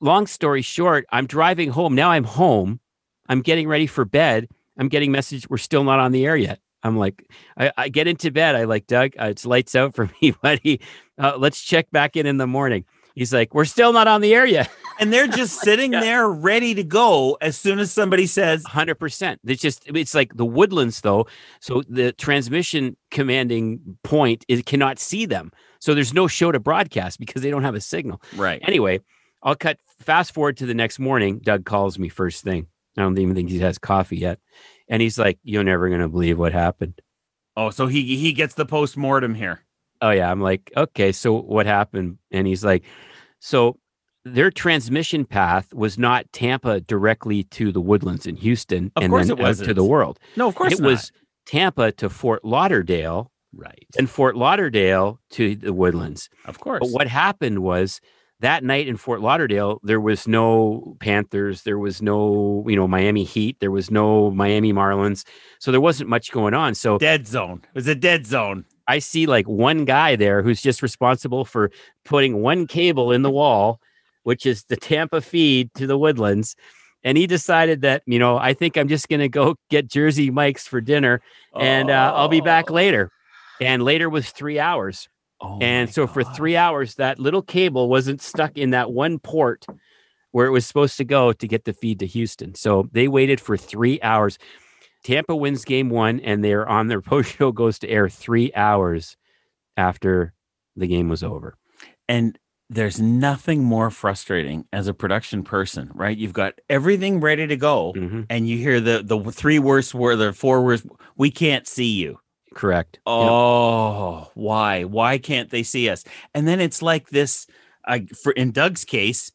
Long story short, I'm driving home. Now I'm home. I'm getting ready for bed. I'm getting messages. We're still not on the air yet. I'm like, I, I get into bed. I like, Doug, uh, it's lights out for me, buddy. Uh, let's check back in in the morning. He's like, we're still not on the air yet. and they're just sitting yeah. there ready to go as soon as somebody says 100%. It's just, it's like the woodlands though. So the transmission commanding point is cannot see them. So there's no show to broadcast because they don't have a signal. Right. Anyway, I'll cut fast forward to the next morning. Doug calls me first thing. I don't even think he has coffee yet. And he's like, You're never going to believe what happened. Oh, so he he gets the post mortem here. Oh yeah, I'm like, okay, so what happened? And he's like, so their transmission path was not Tampa directly to the Woodlands in Houston, Of and course then out wasn't. to the world. No, of course it was Tampa to Fort Lauderdale, right. and Fort Lauderdale to the Woodlands. Of course. But what happened was that night in Fort Lauderdale, there was no Panthers, there was no, you know, Miami Heat, there was no Miami Marlins. So there wasn't much going on. So dead zone. It was a dead zone. I see like one guy there who's just responsible for putting one cable in the wall, which is the Tampa feed to the Woodlands. And he decided that, you know, I think I'm just going to go get Jersey Mike's for dinner and uh, I'll be back Oh. later. And later was three hours. Oh and so for three hours, that little cable wasn't stuck in that one port where it was supposed to go to get the feed to Houston. So they waited for three hours. Tampa wins game one, and they're on their post show goes to air three hours after the game was over. And there's nothing more frustrating as a production person, right? You've got everything ready to go, Mhm. and you hear the the three worst word, the four worst. We can't see you. Correct. Oh, why? Why can't they see us? And then it's like this. Uh, for in Doug's case,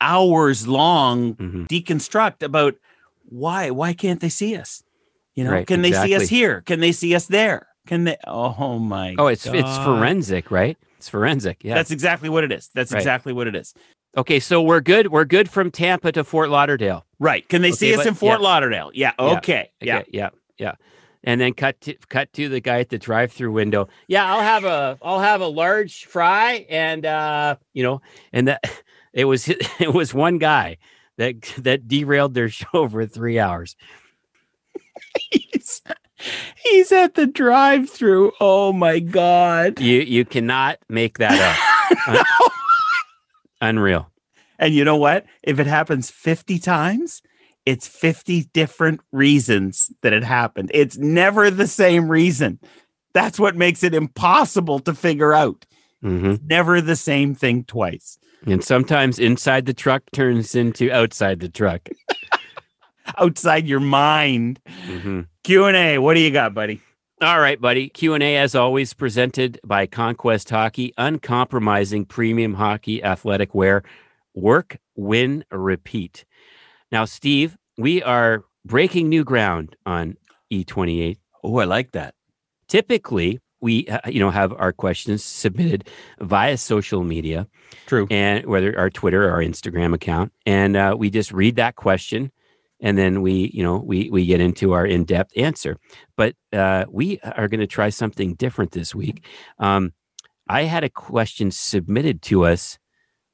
hours long mhm. deconstruct about why why can't they see us? You know, Right, can they see us here? Can they see us there? Can they? Oh my! Oh, it's it's forensic, right? It's forensic. Yeah. That's exactly what it is. That's Right. exactly what it is. okay. So we're good. We're good from Tampa to Fort Lauderdale. Right? Can they see Okay, us but- in Fort yeah. Lauderdale? Yeah. Yeah. Okay. Yeah. Okay, yeah, yeah. And then cut to cut to the guy at the drive-through window. Yeah, I'll have a I'll have a large fry and uh, you know, and that it was it was one guy that that derailed their show for 3 hours. He's, he's at the drive-through. Oh my god! You you cannot make that up. Unreal. And you know what? If it happens 50 times, it's 50 different reasons that it happened. It's never the same reason. That's what makes it impossible to figure out. hmm Never the same thing twice. And sometimes inside the truck turns into outside the truck. Outside your mind. hmm Q&A, what do you got, buddy? All right, buddy. Q&A as always presented by Conquest Hockey, uncompromising premium hockey athletic wear. Work, win, repeat. Now, Steve, we are breaking new ground on E28. Oh, I like that. Typically, we uh, you know have our questions submitted via social media True. and whether our Twitter or our Instagram account, and uh, we just read that question, and then we you know we we get into our in depth answer. But uh, we are going to try something different this week. Um, I had a question submitted to us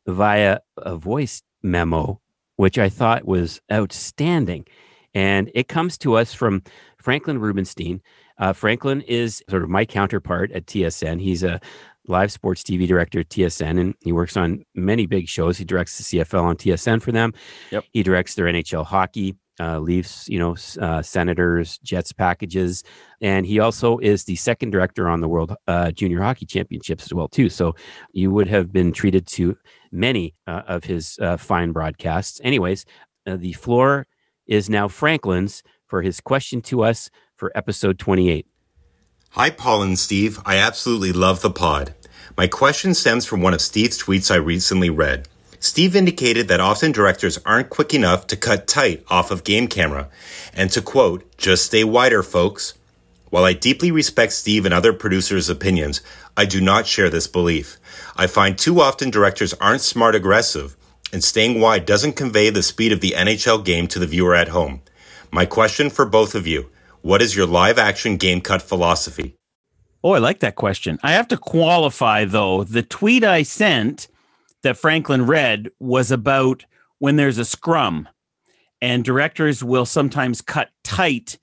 via a voice memo, which I thought was outstanding, and it comes to us from Franklin Rubenstein. Uh, Franklin is sort of my counterpart at TSN. He's a live sports TV director at TSN, and he works on many big shows. He directs the CFL on TSN for them. Yep. He directs their NHL hockey, uh, Leafs, you know, uh, Senators, Jets packages, and he also is the second director on the World uh, Junior Hockey Championships as well too. So you would have been treated to many uh, of his uh, fine broadcasts. Anyways, uh, the floor is now Franklin's for his question to us for episode 28. Hi, Paul and Steve. I absolutely love the pod. My question stems from one of Steve's tweets I recently read. Steve indicated that often directors aren't quick enough to cut tight off of game camera, and to quote, just stay wider, folks. While I deeply respect Steve and other producers' opinions, I do not share this belief. I find too often directors aren't smart aggressive, and staying wide doesn't convey the speed of the NHL game to the viewer at home. My question for both of you what is your live action game cut philosophy? Oh, I like that question. I have to qualify though. The tweet I sent that Franklin read was about when there's a scrum and directors will sometimes cut tight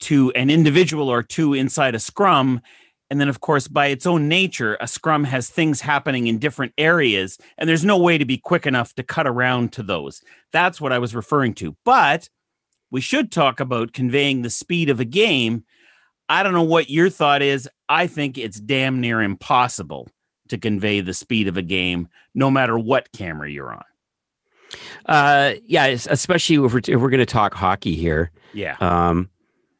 to an individual or two inside a scrum. And then, of course, by its own nature, a scrum has things happening in different areas, and there's no way to be quick enough to cut around to those. That's what I was referring to. But we should talk about conveying the speed of a game. I don't know what your thought is. I think it's damn near impossible to convey the speed of a game, no matter what camera you're on. Uh, yeah, especially if we're, if we're going to talk hockey here. Yeah. Um,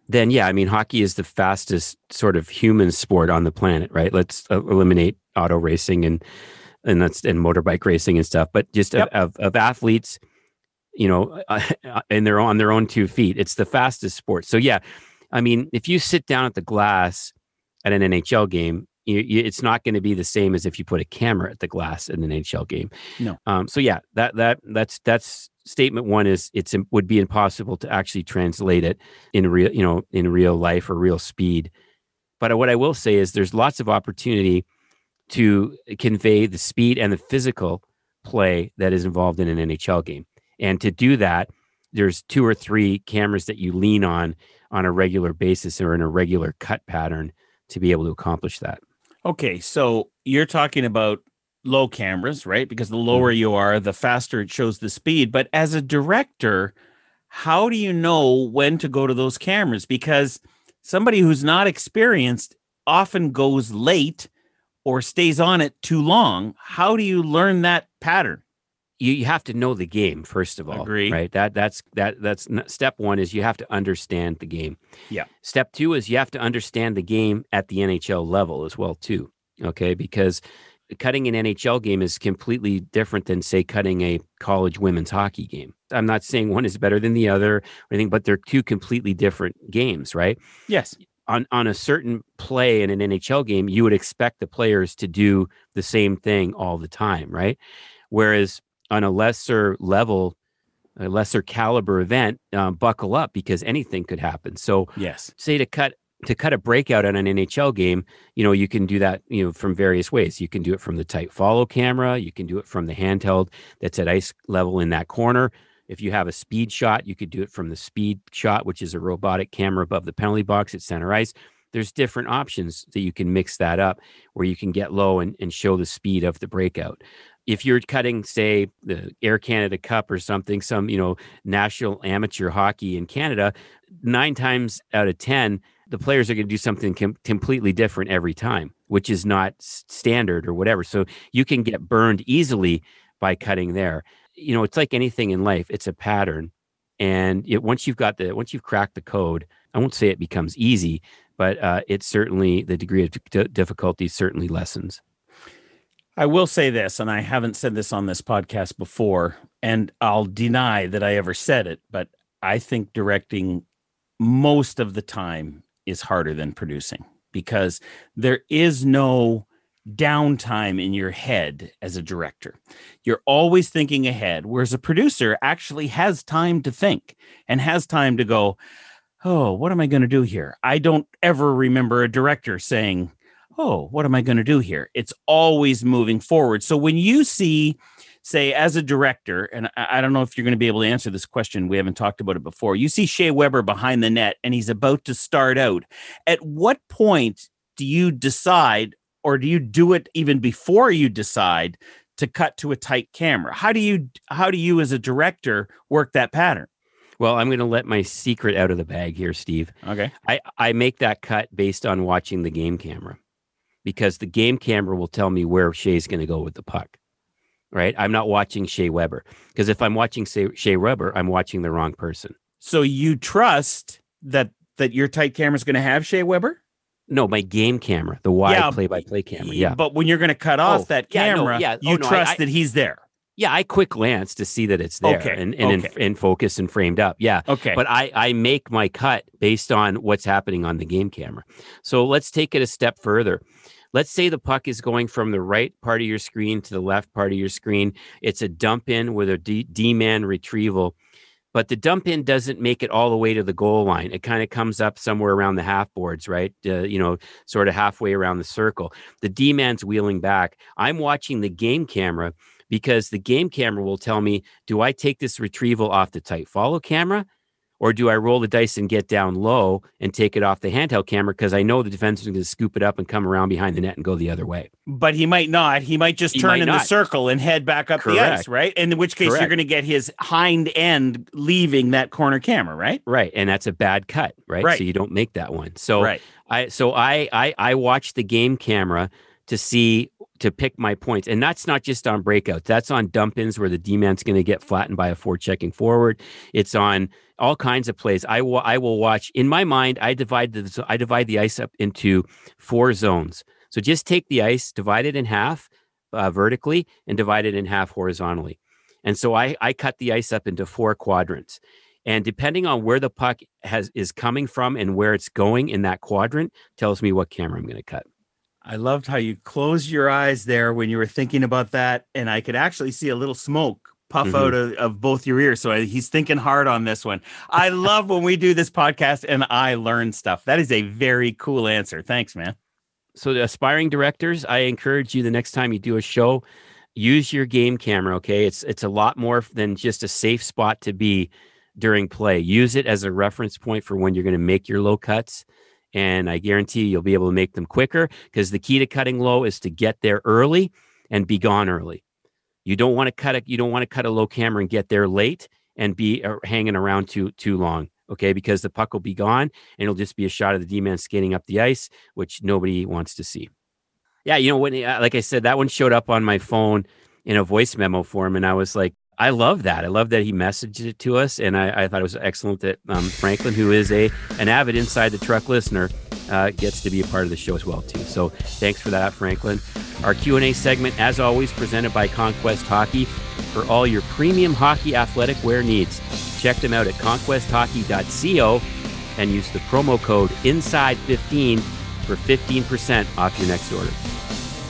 then yeah, I mean, hockey is the fastest sort of human sport on the planet, right? Let's uh, eliminate auto racing and and that's and motorbike racing and stuff, but just Yep. of, of of athletes, you know, uh, and they're on their own two feet. It's the fastest sport. So yeah, I mean, if you sit down at the glass at an NHL game, you, you, it's not going to be the same as if you put a camera at the glass in an NHL game. No. Um, so yeah, that that that's that's statement one is it's it would be impossible to actually translate it in real you know in real life or real speed. But what I will say is there's lots of opportunity to convey the speed and the physical play that is involved in an NHL game. And to do that, there's two or three cameras that you lean on on a regular basis or in a regular cut pattern to be able to accomplish that. Okay, so you're talking about low cameras, right? Because the lower mm-hmm. you are, the faster it shows the speed. But as a director, how do you know when to go to those cameras? Because somebody who's not experienced often goes late or stays on it too long. How do you learn that pattern? You, you have to know the game first of all Agree. right that that's that that's step one is you have to understand the game Yeah. step two is you have to understand the game at the nhl level as well too okay because cutting an nhl game is completely different than say cutting a college women's hockey game i'm not saying one is better than the other or anything but they're two completely different games right Yes. on on a certain play in an NHL game, you would expect the players to do the same thing all the time, right? Whereas on a lesser level, a lesser caliber event, um, buckle up because anything could happen. So, Yes. say to cut to cut a breakout on an NHL game, you know, you can do that, you know, from various ways. You can do it from the tight follow camera, you can do it from the handheld that's at ice level in that corner. If you have a speed shot, you could do it from the speed shot, which is a robotic camera above the penalty box at center ice. There's different options that you can mix that up where you can get low and, and show the speed of the breakout. If you're cutting, say, the Air Canada Cup or something, some, you know, national amateur hockey in Canada, nine times out of 10, the players are going to do something com- completely different every time, which is not standard or whatever. So you can get burned easily by cutting there. You know, it's like anything in life, it's a pattern. And it, once you've got the, once you've cracked the code, I won't say it becomes easy, but uh, it's certainly the degree of d- difficulty certainly lessens. I will say this, and I haven't said this on this podcast before, and I'll deny that I ever said it, but I think directing most of the time is harder than producing because there is no downtime in your head as a director. You're always thinking ahead, whereas a producer actually has time to think and has time to go, Oh, what am I going to do here? I don't ever remember a director saying, oh, what am I going to do here? It's always moving forward. So when you see, say, as a director, and I, I don't know if you're going to be able to answer this question, we haven't talked about it before. You see Shea Weber behind the net and he's about to start out. At what point do you decide, or do you do it even before you decide to cut to a tight camera? How do you, how do you as a director work that pattern? Well, I'm going to let my secret out of the bag here, Steve. Okay. I, I make that cut based on watching the game camera because the game camera will tell me where Shea's going to go with the puck. Right. I'm not watching Shea Weber because if I'm watching Shea, Shea Weber, I'm watching the wrong person. So you trust that that your tight camera is going to have Shea Weber? No, my game camera, the wide Yeah, play by play camera. Yeah. But when you're going to cut off Oh, that yeah, no, camera, yeah. Oh, you no, trust I- that he's there. Yeah. I quick glance to see that it's there Okay, and, and, okay. in focus and framed up. Yeah. Okay. But I, I make my cut based on what's happening on the game camera. So let's take it a step further. Let's say the puck is going from the right part of your screen to the left part of your screen. It's a dump in with a D, D-man retrieval, but the dump in doesn't make it all the way to the goal line. It kind of comes up somewhere around the half boards, right? Uh, you know, sort of halfway around the circle. The D-man's wheeling back. I'm watching the game camera because the game camera will tell me, do I take this retrieval off the tight follow camera? Or do I roll the dice and get down low and take it off the handheld camera because I know the defense is going to scoop it up and come around behind the net and go the other way? but he might not. He might just He turn might in the circle and head back up the ice, right? And in which case you're going to get his hind end leaving that corner camera, right? Right, and that's a bad cut, right? Right. So you don't make that one. So right. I so I I I watch the game camera to see to pick my points. And that's not just on breakouts. That's on dump ins where the D man's going to get flattened by a four checking forward. It's on all kinds of plays. I will I will watch in my mind. I divide the I divide the ice up into four zones. So just take the ice, divide it in half uh, vertically, and divide it in half horizontally. And so I I cut the ice up into four quadrants. And depending on where the puck has is coming from and where it's going in that quadrant, tells me what camera I'm going to cut. I loved how you closed your eyes there when you were thinking about that, and I could actually see a little smoke puff mm-hmm. out of, of, both your ears. So I, he's thinking hard on this one. I love when we do this podcast and I learn stuff. That is a very cool answer. Thanks, man. So, the aspiring directors, I encourage you the next time you do a show, use your game camera. Okay, it's it's a lot more than just a safe spot to be during play. Use it as a reference point for when you're going to make your low cuts. And I guarantee you'll be able to make them quicker because the key to cutting low is to get there early and be gone early. You don't want to cut a you don't want to cut a low camera and get there late and be uh, hanging around too too long. Okay, because the puck will be gone and it'll just be a shot of the D man skating up the ice, which nobody wants to see. Yeah, you know when uh, like I said, that one showed up on my phone in a voice memo form, and I was like, I love that. I love that he messaged it to us, and I, I thought it was excellent that um, Franklin, who is a an avid inside the truck listener, uh, gets to be a part of the show as well too. So thanks for that, Franklin. Our Q&A segment, as always, presented by Conquest Hockey for all your premium hockey athletic wear needs. Check them out at conquesthockey.co and use the promo code INSIDE15 for 15% off your next order.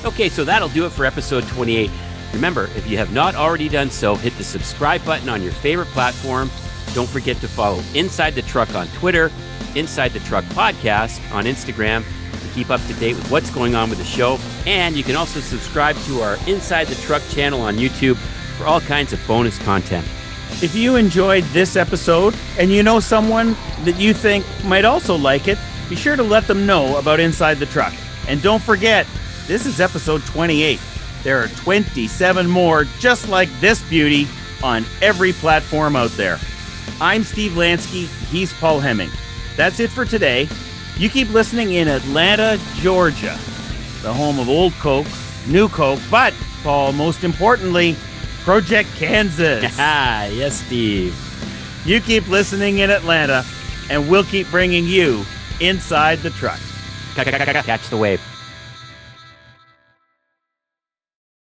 Okay, so that'll do it for episode 28. Remember, if you have not already done so, hit the subscribe button on your favorite platform. Don't forget to follow Inside the Truck on Twitter, Inside the Truck Podcast on Instagram, to keep up to date with what's going on with the show. And you can also subscribe to our Inside the Truck channel on YouTube for all kinds of bonus content. If you enjoyed this episode and you know someone that you think might also like it, be sure to let them know about Inside the Truck. And don't forget, this is episode 28. There are 27 more just like this beauty on every platform out there. I'm Steve Lansky, he's Paul Hemming. That's it for today. You keep listening in Atlanta, Georgia, the home of Old Coke, New Coke, but, Paul, most importantly, Project Kansas. yes, Steve. You keep listening in Atlanta, and we'll keep bringing you inside the truck. Catch the wave.